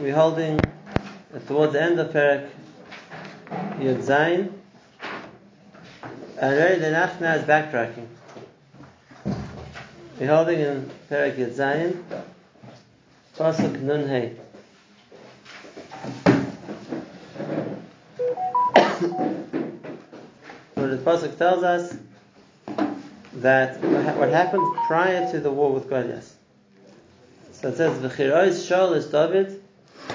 we're holding uh, towards the end of Perek Yud Zayin, and really the Nachna is backtracking. We're holding in Perek Yud Zayin, Pasuk Nun Hey. Where the Pasuk tells us that what happened prior to the war with Goliath. So it says, "V'chirois Shaul is David,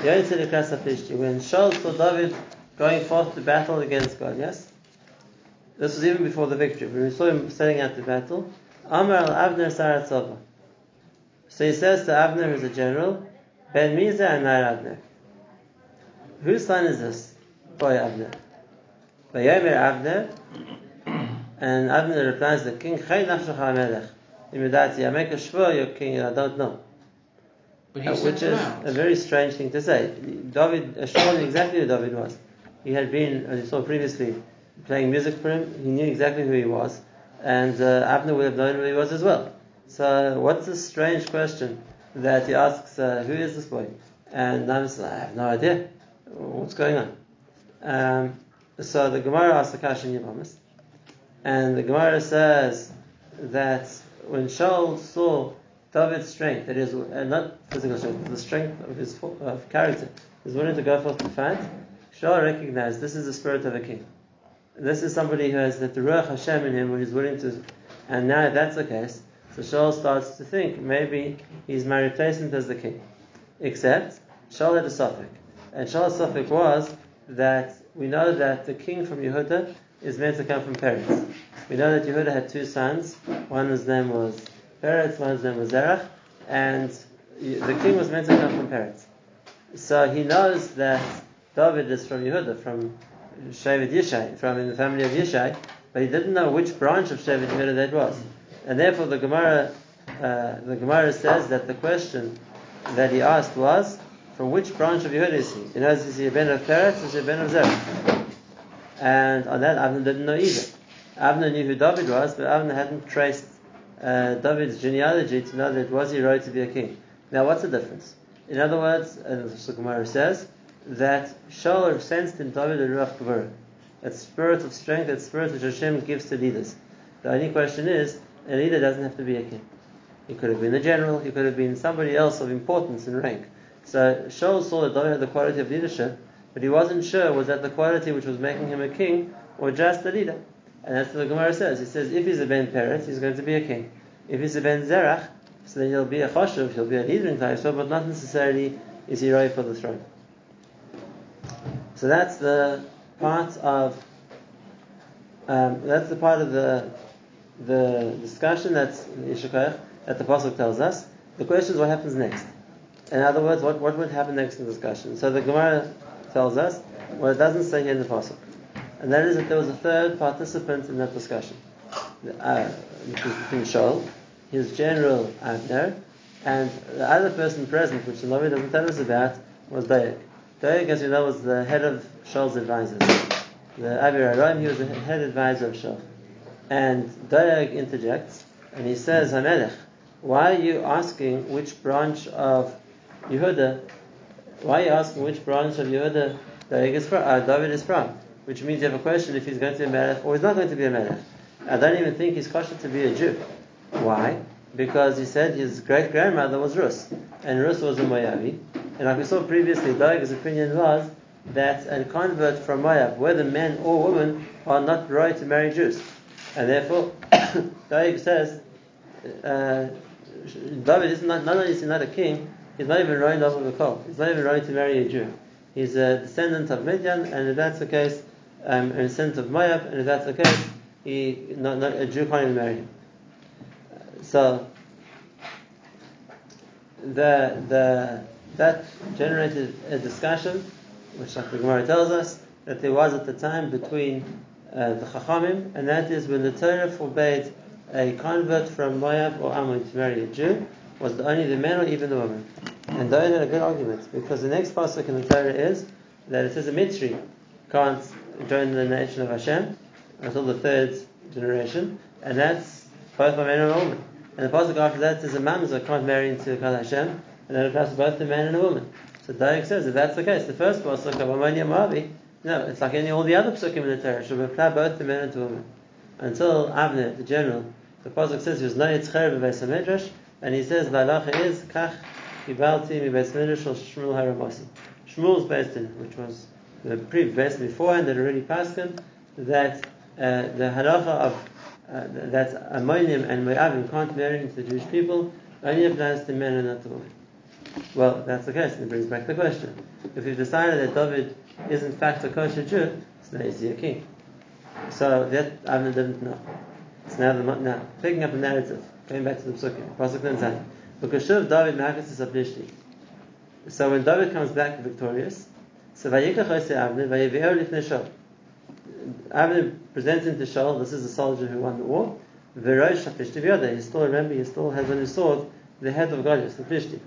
Yotzei Krasafishti." When Shaul saw David going forth to battle against Goliath, this was even before the victory. When we saw him setting out to battle, Amar al Avner Saratzova. So he says to Avner, who's a general, Ben Miza and Nair Avner. Whose son is this? Boy Avner. Vayomer Avner, and Avner replies the king, Chay nafshach ha-melech. Imidati, I make a shvur, your king, I don't know. But he Uh, sent which is a very strange thing to say. David, uh, Shaul knew exactly who David was. He had been, as you saw previously, playing music for him. He knew exactly who he was, and uh, Abner would have known who he was as well. So, what's this strange question that he asks, uh, "Who is this boy?" And I'm like, I have no idea. What's going on? Um, so the Gemara asks the question in and the Gemara says that when Shaul saw David's strength, that is, uh, not physical strength, the strength of his of character, he's willing to go forth to fight, Shaul recognized this is the spirit of a king. This is somebody who has that the Ruach Hashem in him, who is willing to, and now if that's the case, so Shaul starts to think maybe he's my replacement as the king. Except Shaul had a suffix, and Shaul's suffix was that we know that the king from Yehuda is meant to come from Peretz. We know that Yehuda had two sons. One his name was Peretz, one's name was Zerach, and the king was meant to come from Peretz. So he knows that David is from Yehuda, from Shevet Yishai, from the family of Yishai, but he didn't know which branch of Shevet Yehuda that was. And therefore the Gemara, uh, the Gemara says that the question that he asked was, from which branch of Yehuda is he? He knows is he a ben of Peretz or a ben of Zerach? And on that Avner didn't know either. Avner knew who David was, but Avner hadn't traced uh, David's genealogy to know that was he right to be a king. Now what's the difference? In other words, and the Gemara says, that Shaul sensed in David a Ruach Gevurah, that spirit of strength, that spirit which Hashem gives to leaders. The only question is, a leader doesn't have to be a king. He could have been a general, he could have been somebody else of importance and rank. So Shaul saw that David had the quality of leadership, but he wasn't sure was that the quality which was making him a king or just a leader. And that's what the Gemara says. He says if he's a Ben Peretz, he's going to be a king. If he's a Ben Zerach, so then he'll be a Choshev, he'll be a leader in Taisha, but not necessarily is he right for the throne. So that's the part of um, that's the part of the the discussion that's Yishakayach that the Pasuk tells us. The question is what happens next. In other words, what, what would happen next in the discussion? So the Gemara tells us what it doesn't say here in the Pasuk. And that is that there was a third participant in that discussion. Uh, which was Shaul, his general Abner, and the other person present, which the Navi doesn't tell us about, was Doeg. Doeg, as you know, was the head of Shaul's advisors. The Abir Aram, he was the head advisor of Shaul. And Doeg interjects, and he says, Hamelech, why are you asking which branch of Yehuda, why are you asking which branch of Yehuda David is from? Uh, David is from? Which means you have a question if he's going to be a melech or he's not going to be a melech. I don't even think he's kosher to be a Jew. Why? Because he said his great grandmother was Rus, and Rus was a Moabi. And like we saw previously, David's opinion was that a convert from Moab, whether man or woman, are not right to marry Jews. And therefore, David says, uh, David is not, not only is he not a king, he's not even right over the call. He's not even right to marry a Jew. He's a descendant of Midian, and if that's the case, um, a descendant of Moab, and if that's the case, he, not, not, a Jew can't even marry him. So, the, the, that generated a discussion, which like the Gemara tells us, that there was at the time between uh, the Chachamim, and that is when the Torah forbade a convert from Moab or Ammon to marry a Jew, was only the man or even the woman. And they had a good argument, because the next pasuk in the Torah is that it says a Mitzri can't join the nation of Hashem until the third generation, and that's both a man and a woman. And the pasuk after that says a mamzer can't marry into Kal Hashem, and that applies to both the man and a woman. So Doeg says if that's the case, the first pasuk of Ammonia Moavi, no, it's like any all the other pasukim in the Torah should apply both to men and to women. Until Avner, the general, the pasuk says he was no yitzcher b'beis midrash, and he says the halacha is kach mi Shmuel haramasi. Shmuel's based in, which was the previous beforehand that already passed him that uh, the halacha of uh, that Ammonim and Moabim can't marry into the Jewish people only applies to men and not to women. Well, that's the case. It brings back the question. If we've decided that David is in fact a kosher Jew, so now he's a king. So that Avner didn't know. So now, the, now picking up the narrative, going back to the Psukim, Pasuk David is So when David comes back victorious, so Vayikach Avner, Vayeve'er Lifnei Shaul. Avner presents him to Shaul, this is the soldier who won the war. Verosh HaPishti He still, remember, he still has on his sword the head of Goliath, the Plishti.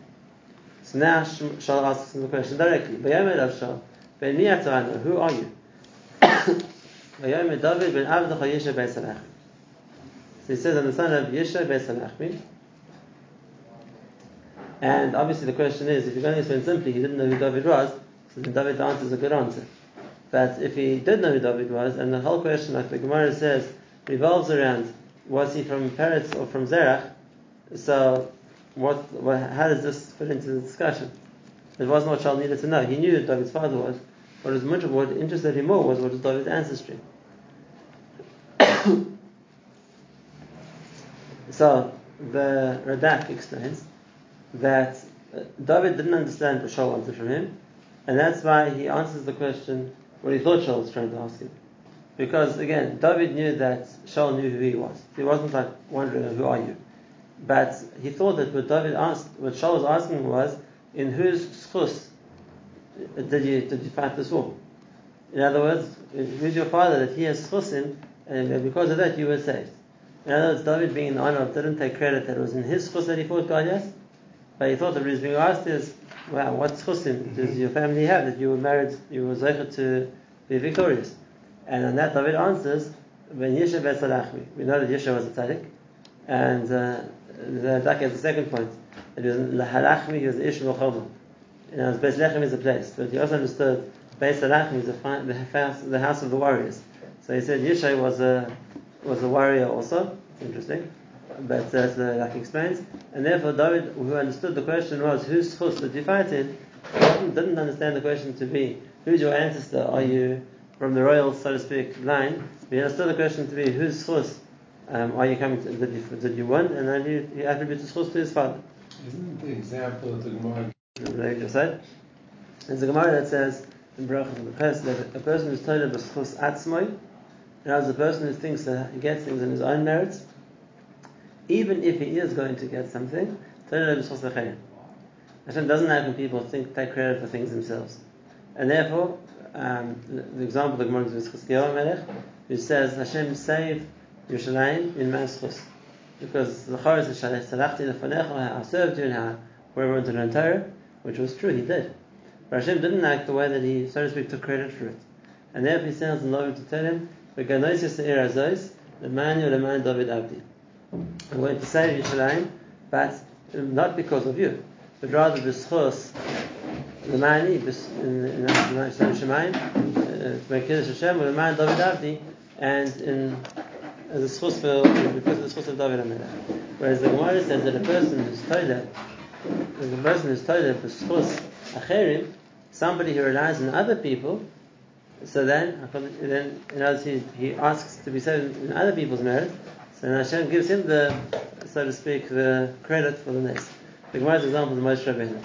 So now Shaul asks him the question directly. Vayomer of Shaul, who are you? Vayomer David ben Avdach Yisha Beis So he says, I'm the son of Yisha Beis And obviously the question is, if you're going to explain simply, he didn't know who David was, so then David's answer is a good answer. But if he did know who David was, and the whole question, like the Gemara says, revolves around was he from Peretz or from Zerach, so what, what, how does this fit into the discussion? It wasn't what Shaul needed to know. He knew who David's father was. What was much what interested him more was what was David's ancestry. so the Radak explains that David didn't understand what Shaul wanted from him, and that's why he answers the question what he thought Shaul was trying to ask him. Because again, David knew that Shaul knew who he was. He wasn't like wondering, who are you? But he thought that what David asked, what Shaul was asking was, in whose schus did you, did you fight this war? In other words, who's your father that he has schus in, and because of that you were saved? In other words, David being in honor didn't take credit that it was in his schus that he fought Goliath, but he thought that what he being asked is, wow, what chusim does your family have that you were married, you were zeichet to be victorious? And on that, David answers, "When Yisha Besalachmi." We know that Yisha was a tzaddik, and uh, that is the second point. It was Lahalachmi, he was Ish Mochoma. You know, Beis Lechem is a place, but he also understood Beis is the house, the house of the warriors. So he said Yishai was a was a warrior also. It's interesting, but uh, so like explains, and therefore David, who understood the question was whose chus did you fight in, didn't understand the question to be who's your ancestor? Are you from the royal, so to speak, line? He understood the question to be whose chus um, are you coming to, did you, did you want? And then he, he attributes chus to his father. Isn't the example of the Gemara? Like just said, there's a Gemara that says in Brachas of the person that a person who's told of b'schus atzmoi, and as a person who thinks that he gets things in his own merits, even if he is going to get something, Hashem doesn't when people think take credit for things themselves, and therefore um, the example the Gemara gives is Melech, who says Hashem saved Yerushalayim in Maschus because the Chorus says Salachti lefanecha, I served you and where we went to learn Torah, which was true, he did. But Hashem didn't act the way that he, so to speak, took credit for it. And therefore he sends the Lord to tell him, V'ganoisis e'er azos, l'man man David Abdi. I'm going to save Yerushalayim, but um, not because of you, but rather b'schos l'mani, in Shemayim, uh, Mekiddush Hashem, l'man David Abdi, and in a schos because of the schos of David Amelech. Whereas the Gemara says that a person who's that the person who's that b'schos acherim, somebody who relies on other people, so then, then in other he, he asks to be saved in other people's merit, so Hashem gives him the, so to speak, the credit for the next. The Gemara's example is Moshe Rabbeinu.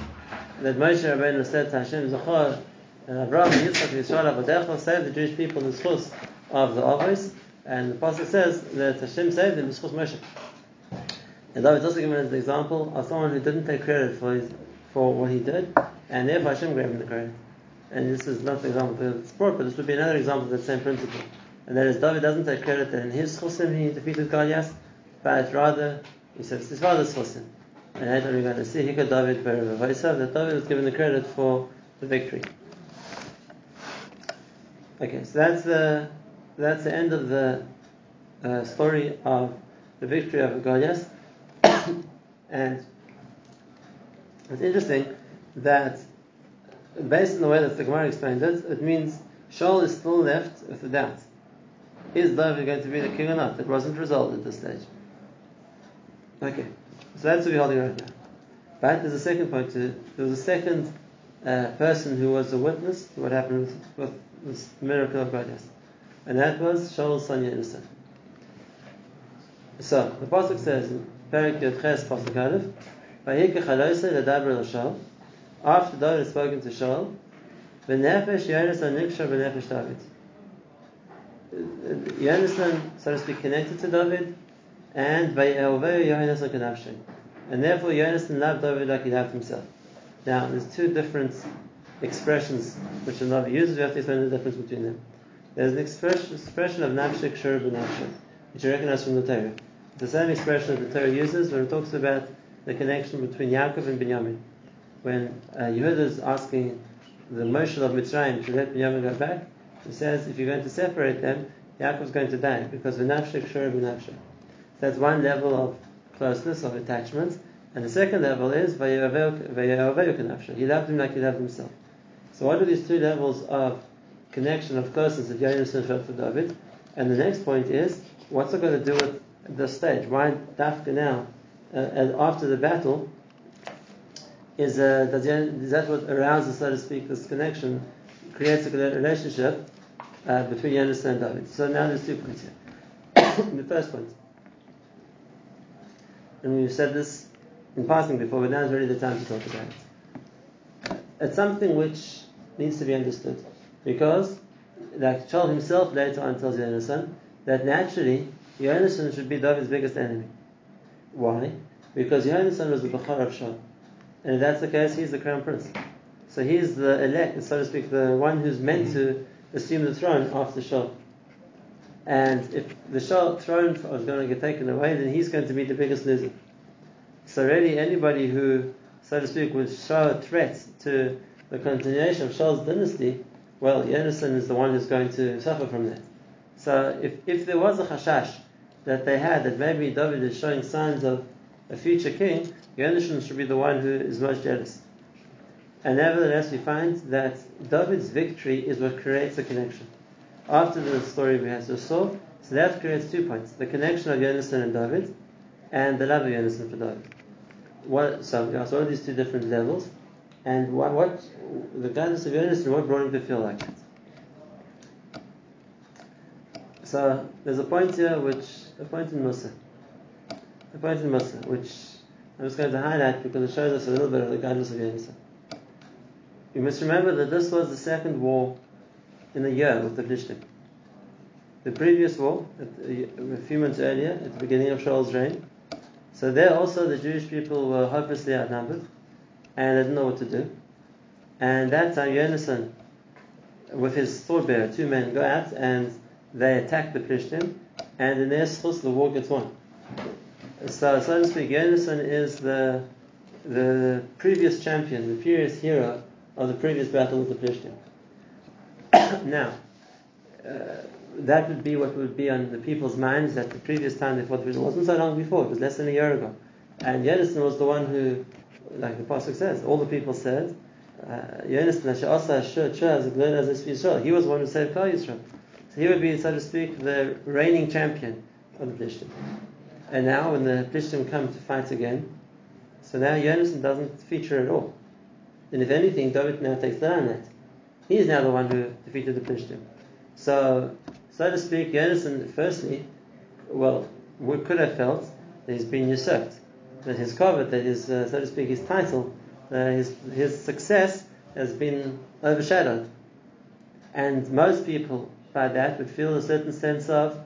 That Moshe Rabbeinu said to Hashem, Zachor, uh, Abraham, Yitzchak, Yisrael, Avadecha, save the Jewish people in the schus of the Avos, and the Pasuk says that Hashem saved in schus Moshe. And David also given as an example of someone who didn't take credit for his, for what he did, and therefore Hashem gave him the credit. And this is not the example that it's brought, but this would be another example of that same principle. And that is David doesn't take credit that in his chusim he defeated Goliath, but rather he says his father's chusim. And later we're going to see he Hika David that David was given the credit for the victory. Okay, so that's the that's the end of the uh, story of the victory of Goliath. and it's interesting that based on the way that the Gemara explained it, it means Shaul is still left with a doubt. Is David going to be the king or not? It wasn't resolved at this stage. Okay, so that's what we're holding right now. But there's a second point to There was a second uh, person who was a witness to what happened with, this miracle of God, yes. And that was Shaul's son Yonasan. So, the Pasuk says in Perek Yotches Pasuk Aleph, Vayikach Aloyse Ledaber L'Shal, after David had spoken to Shaul, V'nefesh Yonasan Nikshar V'nefesh David. Yonasan, so to speak, connected to David, and Yonasan. And therefore Yonasan loved David like he loved himself. Now, there's two different expressions which the Navi uses. We have to explain the difference between them. There's an expression, of nafshik shur b'nafshik, which you recognize from the Torah. It's the same expression that the Torah uses when it talks about the connection between Yaakov and Binyamin. When uh, Yehuda is asking the Moshe of Mitzrayim to let Binyamin go back, he says if you're going to separate them, Yaakov is going to die because v'nafshik shur b'nafshik. That's one level of closeness, of attachment. And the second level is Vayehoveyu He loved him like he loved himself. So what are these two levels of connection, of closeness that Yonasan felt for David? And the next point is, what's it going to do with the stage? Why Dafka now, uh, and after the battle, is, uh, is that what arouses, so to speak, this connection, creates a relationship uh, between Yonasan and David? So now there's two points here. the first point, and we've said this in passing before, but now is really the time to talk about it. It's something which needs to be understood because, like Shaul himself later on tells Yonasan, that naturally Yonasan should be David's biggest enemy. Why? Because Yonasan was the Bechor of Shaul. And if that's the case, he's the crown prince. So he's the elect, so to speak, the one who's meant to assume the throne after Shaul. And if the Shaul throne is going to get taken away, then he's going to be the biggest loser. So really, anybody who, so to speak, would show a threat to the continuation of Shaul's dynasty, well, Yonasan is the one who's going to suffer from that. So if, if there was a chashash that they had that maybe David is showing signs of a future king, Yonasan should be the one who is most jealous. And nevertheless, we find that David's victory is what creates a connection. After the story we have just saw, so that creates two points: the connection of Yonasan and David, and the love of Yonasan for David what, so, so what are these two different levels? And what, what the guidance of Yonasan, what brought him to feel like? So there's a point here which, a point in Musa. A point in Musa, which I'm just going to highlight because it shows us a little bit of the guidance of Yonasan. You must remember that this was the second war in a year with the Plishtim. The previous war, uh, a few months earlier, at the beginning of Shaul's reign, so there also the Jewish people were hopelessly outnumbered and they didn't know what to do. And that time Yonasan, with his sword bearer, two men, go out and they attack the Plishtim and in their schus the war gets won. So, so to speak, Yonasan is the, the previous champion, the previous hero of the previous battle with the Plishtim. now, uh, that would be what would be on the people's minds that the previous time they fought the It wasn't so long before, it was less than a year ago. And Yonasan was the one who, like the Pasuk says, all the people said, uh, he was the one who saved Klal Yisrael. So he would be, so to speak, the reigning champion of the Plishtim. And now when the Plishtim come to fight again, so now Yonasan doesn't feature at all. And if anything, David now takes the limelight. He is now the one who defeated the Plishtim. So so to speak, Yonasan, firstly, well, we could have felt that he's been usurped, that his covet, that his, uh, so to speak, his title, uh, his, his success has been overshadowed. And most people, by that, would feel a certain sense of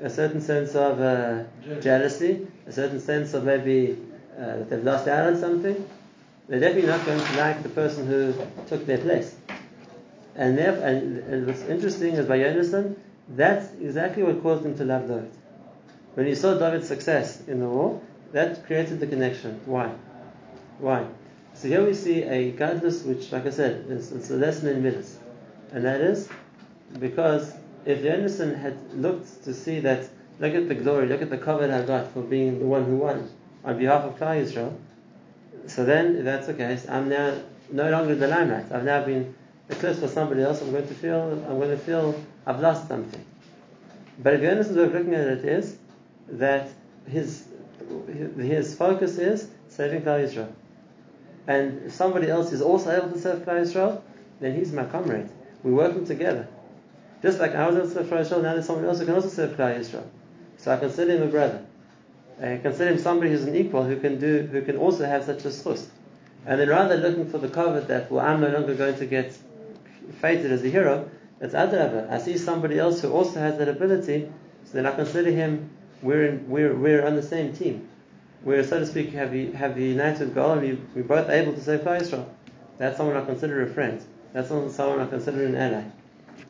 a certain sense of uh, jealousy, a certain sense of maybe uh, that they've lost out on something. They're definitely not going to like the person who took their place. And, and, and what's interesting is by Yonasan, that's exactly what caused him to love David. When he saw David's success in the war, that created the connection. Why? Why? So here we see a godless, which, like I said, is a lesson in midas, and that is because if Yonasan had looked to see that, look at the glory, look at the covet I got for being the one who won on behalf of Klal Yisrael, so then that's the case, I'm now no longer the limelight. I've now been eclipsed for somebody else. I'm going to feel, I'm going to feel I've lost something. But if Yonasan's way of looking at it is that his his focus is saving Klal Yisrael. And if somebody else is also able to serve Klal Yisrael, then he's my comrade. We're working together. Just like I was able to serve Klal Yisrael, now there's someone else who can also serve Klal Yisrael. So I consider him a brother. I consider him somebody who's an equal who can do, who can also have such a schus. And then rather looking for the cover that, well, I'm no longer going to get fated as a hero, it's adrabah. I see somebody else who also has that ability, so then I consider him, we're, in, we're, we're on the same team. We're, so to speak, have, have united goal and we, we're both able to save Klal Yisrael. That's someone I consider a friend. That's someone I consider an ally.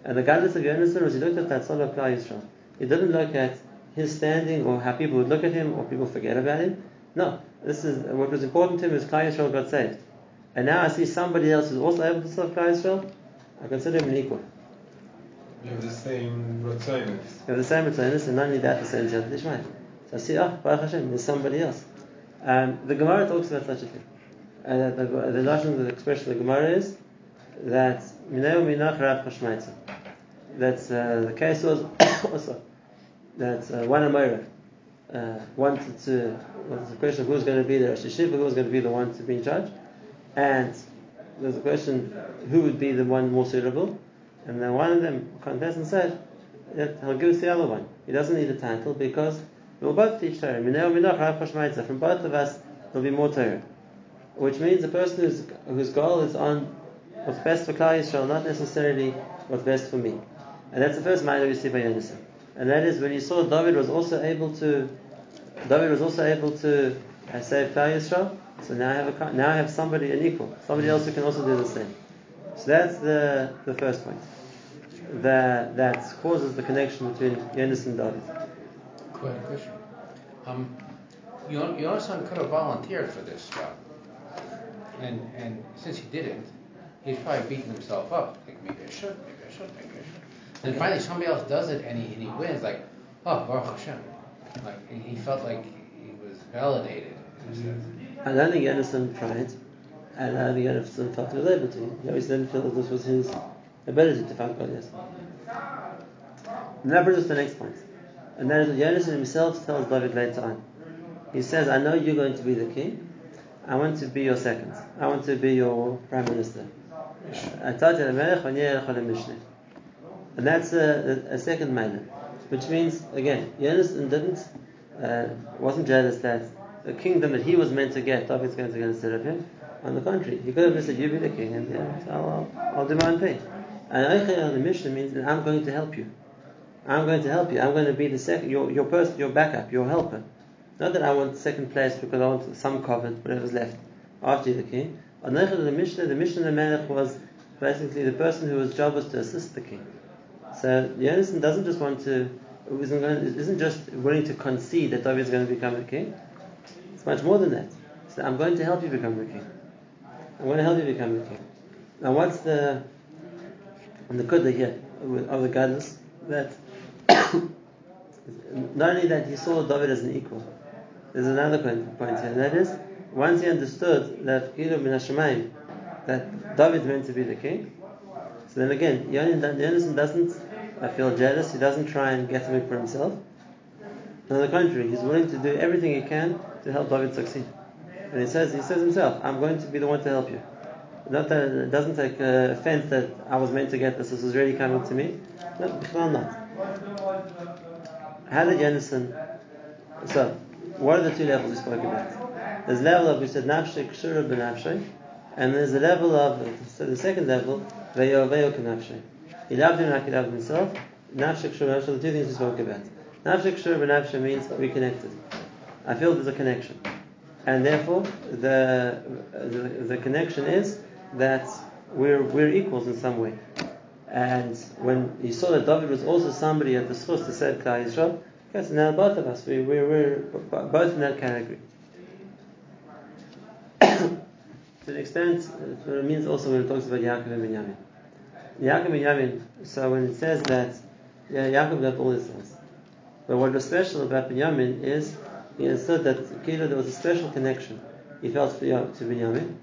And the guidance of Yonasan was he looked at that of Klal Yisrael. He didn't look at his standing or how people would look at him or people forget about him. No, this is what was important to him is Klal Yisrael got saved. And now I see somebody else who's also able to serve Klal Yisrael. I consider him an equal. You have the same Ratzainus. You have the same Ratzainus, and not only that, the same Ziyad. So I see, oh, Baruch Hashem, there's somebody else. Um, the Gemara talks about such a thing. Uh, the, the Lashon, the expression of the Gemara is that Mineo Minach Rav. That uh, the case was also that uh, one Amora uh, wanted to, was the question of who's going to be the Rosh Yeshiva, who was going to be the one to be in charge, and there's a question who would be the one more suitable, and then one of them contestant said that he'll give us the other one. He doesn't need a title because we'll both teach Torah. From both of us, there'll be more Torah. Which means the person whose, whose goal is on what's best for Klal Yisrael, not necessarily what's best for me. And that's the first mind we see by Yonasan. And that is when you saw David was also able to, David was also able to uh, save Klal Yisrael. So now I have a, now I have somebody an equal, somebody else who can also do the same. So that's the the first point. That that causes the connection between Yonas and David. Quick question. Um, Yonasan could have volunteered for this job, and and since he didn't, he's probably beating himself up. Like maybe I should, maybe I should, maybe I. And finally, somebody else does it, and he and he wins. Like, oh Baruch Hashem. Like he felt like he was validated. I don't think Yonasan tried, and I don't think Yonasan felt he was able to. He always didn't feel that this was his ability to find God. Yes. And that brings us to the next point. point, and that is what Yonasan himself tells David later on. He says, "I know you're going to be the king. I want to be your second. I want to be your prime minister." And that's a, a, a second minor, which means again, Yonasan didn't uh, wasn't jealous that the kingdom that he was meant to get, David's going to get instead of him. On the contrary, he could have just said, "You be the king, and yeah, so I'll, I'll, do my own thing." And Eichel on the mission means that I'm going to help you. I'm going to help you. I'm going to be the second, your, your person, your backup, your helper. Not that I want second place because I want some covered, whatever's left after the king. On the Mishnah, the Mishnah of the Melech was basically the person whose job was to assist the king. So Yonasan doesn't just want to, isn't, going, isn't just willing to concede that David is going to become the king. It's much more than that. So I'm going to help you become the king. I'm going to help you become the king. Now, what's the the kudda here of the goddess that not only that he saw David as an equal, there's another point, point here, and that is once he understood that Kilu bin that David's meant to be the king, so then again, Yonasan doesn't feel jealous, he doesn't try and get something for himself. On the contrary, he's willing to do everything he can to help David succeed. And he says, he says himself, I'm going to be the one to help you. Not that it doesn't take uh, offense that I was meant to get this, this was really coming to me. No, not. How did Yonasan, so, what are the two levels we spoke about? There's a level of, we said, nafshe kshura benafshe, and there's a level of, so the second level, veyo veyo kanafshe. He loved him like he loved himself. Nafshe kshura, so the two things we spoke about. Nafshe kshura benafshe means reconnected. I feel there's a connection. And therefore, the, the, the connection is that we're, we're equals in some way. And when he saw that David was also somebody at the source to save Klal Yisrael, so now both of us, we, we, we're both in that category. to an extent, uh, it means also when it talks about Yaakov and Binyamin. Yaakov and Binyamin, so when it says that yeah, Yaakov loved all his sons, but what was special about Binyamin is he understood that Kilo, there was a special connection he felt for, to Binyamin,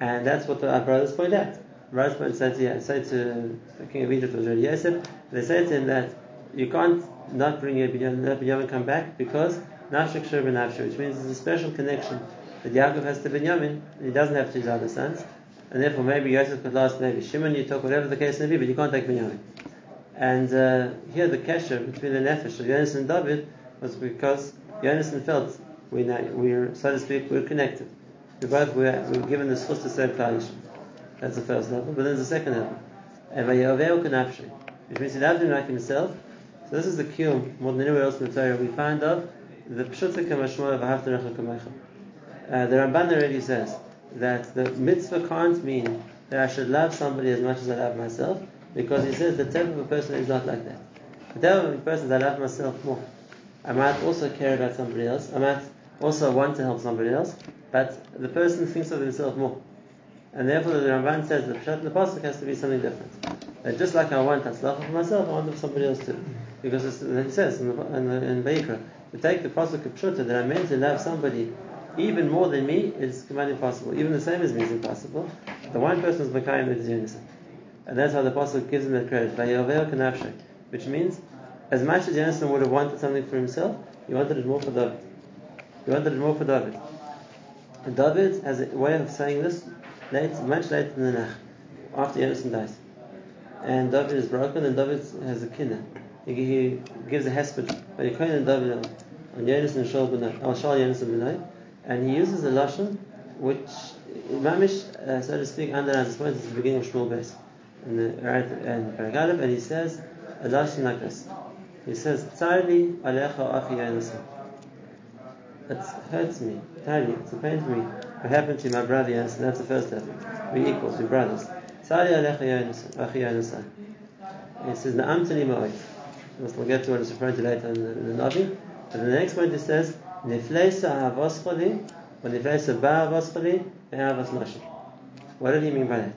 And that's what our brothers point out. Brothers point say to, say to the king of Egypt, was already Yosef, they say to him that you can't not bring your Binyamin, let Binyamin come back because Nafshik Shur which means there's a special connection that Yaakov has to Binyamin, and he doesn't have to his other sons. And therefore, maybe Yosef could last, maybe Shimon you took, whatever the case may be, but you can't take Binyamin. And uh, here the kesher between the nefesh of Yonas and David was because Yonasan felt we we're, so to speak, we're connected. We both were, we were given the schus to serve Kalish. That's the first level. But then the second level. And which means he loved him like himself. So this is the kiyum, more than anywhere else in the Torah, we find of the Pshuta Kamashmoy of Haftarach Kamecha. Uh, the Ramban already says that the mitzvah can't mean that I should love somebody as much as I love myself, because he says the type of a person is not like that. The type of a person is I love myself more. I might also care about somebody else. I might also want to help somebody else, but the person thinks of himself more. And therefore the Ramban says the Pshat the Pasuk has to be something different. That just like I want Hatzlacha for myself, I want it for somebody else too. Because he says in, the, in, the, in Vayikra, to take the Pasuk of Pshuta that I'm meant to love somebody even more than me is command impossible. Even the same as me is impossible. The one person is Makayim that is innocent. And that's how the Pasuk gives him that credit. Which means, as much as Jonathan would have wanted something for himself, he wanted it more for David. He wanted it more for David. And David has a way of saying this late, much later the Nach, after Jonathan dies. And David is broken, and David has a kinna. He, he gives a hesped. But he and David on Yonas and Shal Yonas and and he uses a lashon which Mamish, uh, so to speak, underlines this point. It's the beginning of Shmuel Beis in the right in Paragalib, and he says a lashon like this. He says, "Tzarli alecha achi Yonasan." It hurts me, tiny. It's a pain for me. What happened to my brother Yonasan? That's the first level. We equals, we brothers. Tzarli alecha achi Yonasan. He says, "Na'amtani ma'oit." We'll get to what it's referring to later in the, in the Navi. But the next point he says, Nifleisa havascholi, or nifleisa ba'avascholi, ve'avas nashim. What did he mean by that?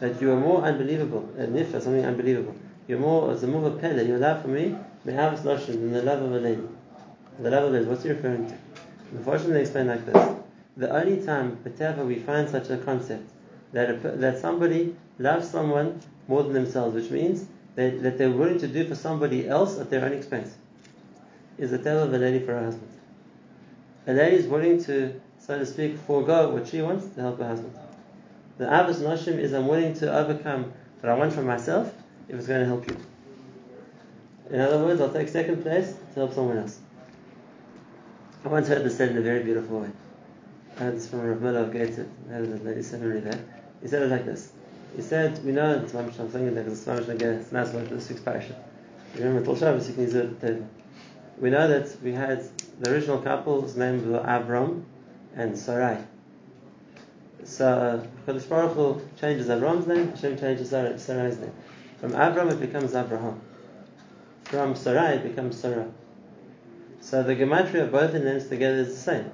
That you are more unbelievable, uh, nifla, something unbelievable. You're more, it's a more of pele, your love for me, ve'avas nashim, than the love of a lady. The love of a lady, what's he referring to? Unfortunately, they explain like this. The only time, whatever, we find such a concept, that, a, that somebody loves someone more than themselves, which means that, that they're willing to do for somebody else at their own expense is the tell of a lady for her husband. A lady is willing to, so to speak, forego what she wants to help her husband. The Avos Noshim is I'm willing to overcome what I want for myself if it's going to help you. In other words, I'll take second place to help someone else. I once heard this said in a very beautiful way. I heard this from Rav Miller of Gateshead. I heard it Lady Seminary there. He said it like this. He said, we know, it's I'm saying it because it's nice one for this week's parasha. Remember Tul Shabbos, you can use it at the table we know that we had the original couple's names were Avram and Sarai. So Kodesh Baruch Hu changes Avram's name, Hashem changes Sarai's name. From Avram it becomes Abraham. From Sarai it becomes Sarah. So the gematria of both the names together is the same.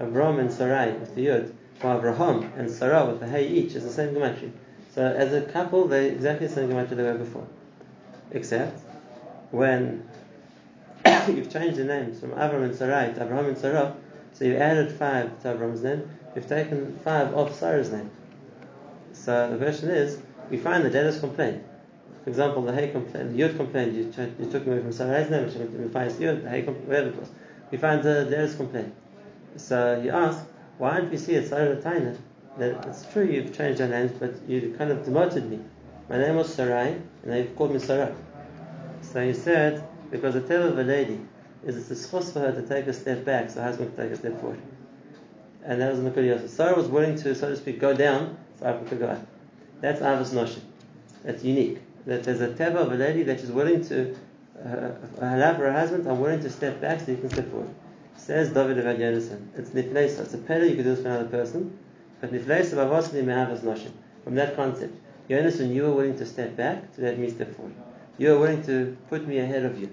Avram and Sarai with the Yud, while Abraham and Sarah with the Hey each is the same gematria. So as a couple, they're exactly the same gematria they were before. Except when you've changed the names from Avram and Sarai to Abraham and Sarah, so you added five to Abraham's name, you've taken five off Sarah's name. So the question is, we find the debtors complain. For example, the Hay complained, the Yud complained, you, you took away from Sarai's name, which implies Yud, the Hay whatever it was. We find the debtors complain. So he asked, why don't we see it Sarah Taina? That it's true you've changed your names, but you kind of demoted me. My name was Sarai, and they've called me Sarah. So he said, because the tale of a lady is it's a schos for her to take a step back so her husband can take a step forward. And that was the Makul Sarah was willing to, so to speak, go down so Abraham could go up. That's Avos Noshim. That's unique. That there's a teva of a lady that is willing to uh, allow for her husband, I'm willing to step back so you can step forward. Says David of Yonasan. It's nifleisa. It's a pele you could do this for another person. But nifleisa bavosli mehavas noshim. From that concept. Yonasan, you were willing to step back to let me step forward. You are willing to put me ahead of you.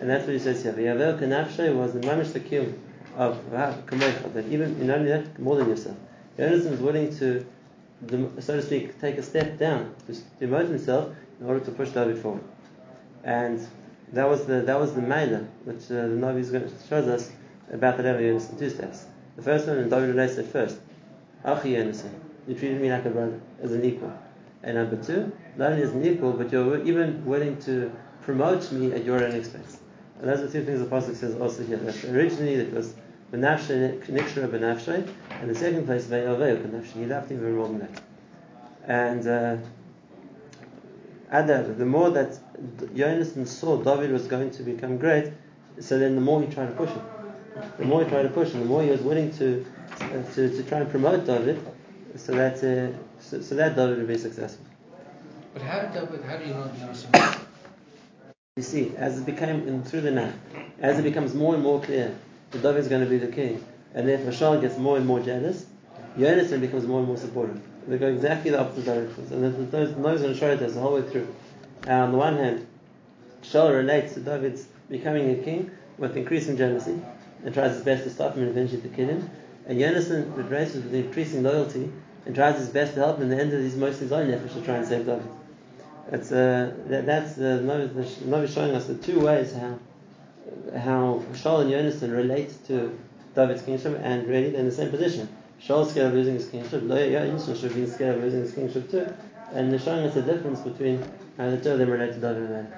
And that's what he says here. V'yavel kanafshay was the mamish the of kamoicha, that even not only that, more than yourself. Yonasan is willing to, so to speak, take a step down, to demote himself in order to push David forward. And that was the that was the maila which uh, the Navi shows us about the of Yonasan. Two steps. The first one, and David said first, Achi Yonasan. you treated me like a brother, as an equal. And number two, not only as an equal, but you're even willing to promote me at your own expense. And those are two things the Pasuk says also here. That originally it was Benafshay, Nikshra Benafshay, and the second place, Ve'aveu Benafshay. He loved him very more than that. And uh, the more that Jonathan saw David was going to become great, so then the more he tried to push him. The more he tried to push him, the more he was willing to uh, to, to try and promote David, so that uh, so, so that David would be successful. But how did David, how do you know that he Jonathan? You see, as it became in, through the night, as it becomes more and more clear that David is going to be the king, and therefore Shaul gets more and more jealous, Jonathan becomes more and more supportive. They go exactly the opposite directions, and those those going to show it us the whole way through. On the one hand, Shaul relates to David's becoming a king with increasing jealousy, and tries his best to stop him and eventually to kill him. And Jonathan relates with increasing loyalty and tries his best to help him. In the end, he's mostly his own effort to try and save David. It's that, that's the Navi showing us the two ways how how Shaul and Jonathan relate to David's kingship, and really they're in the same position. Shaul's scared of losing his kingship, Jonathan should be scared of losing his kingship too, and they're showing us the difference between how the two of them relate to David and